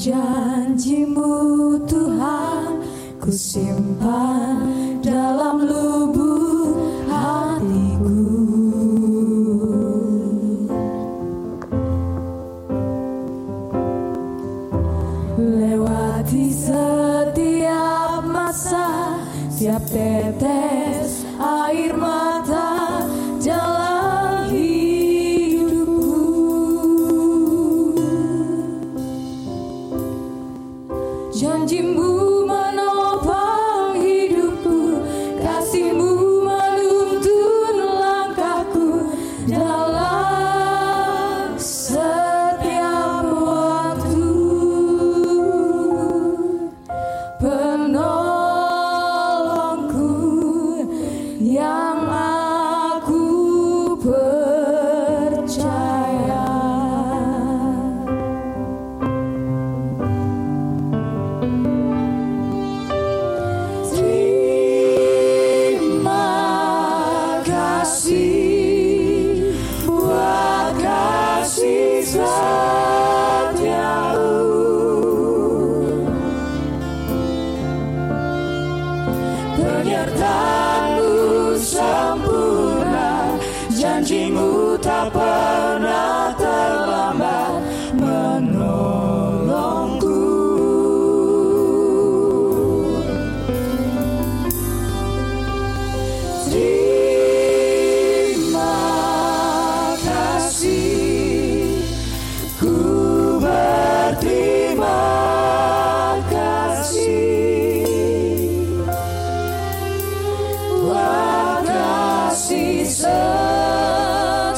Janjimu Tuhan ku simpan Janjimu menopang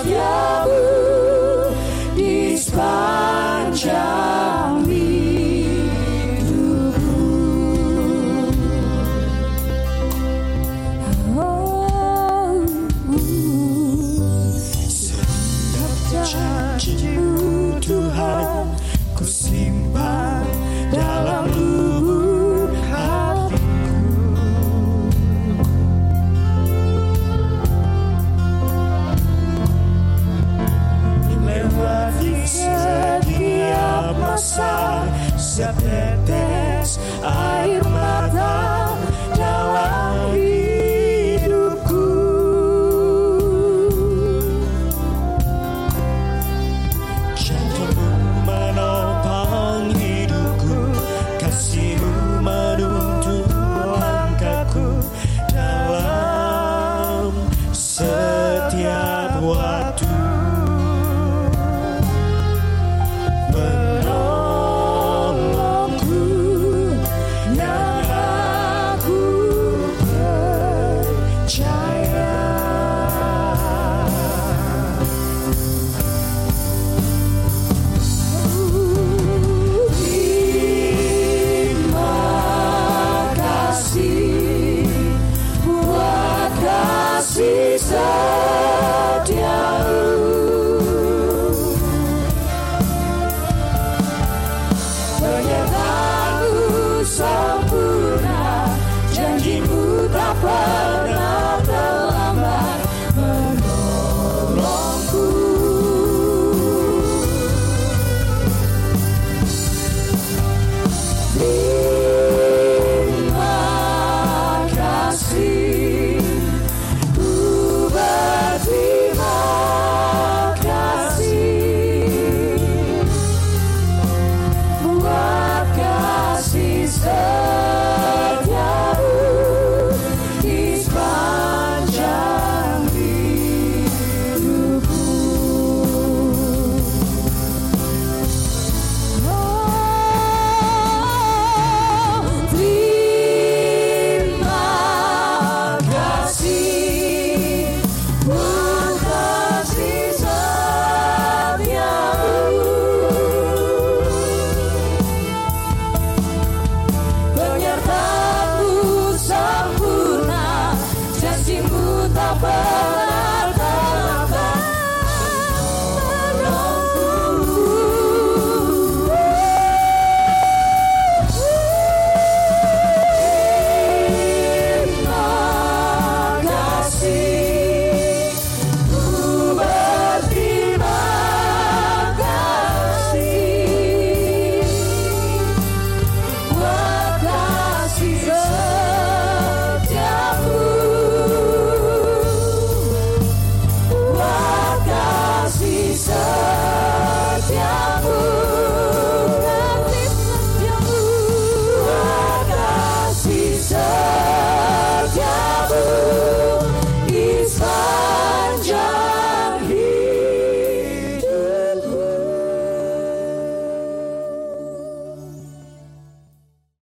love. So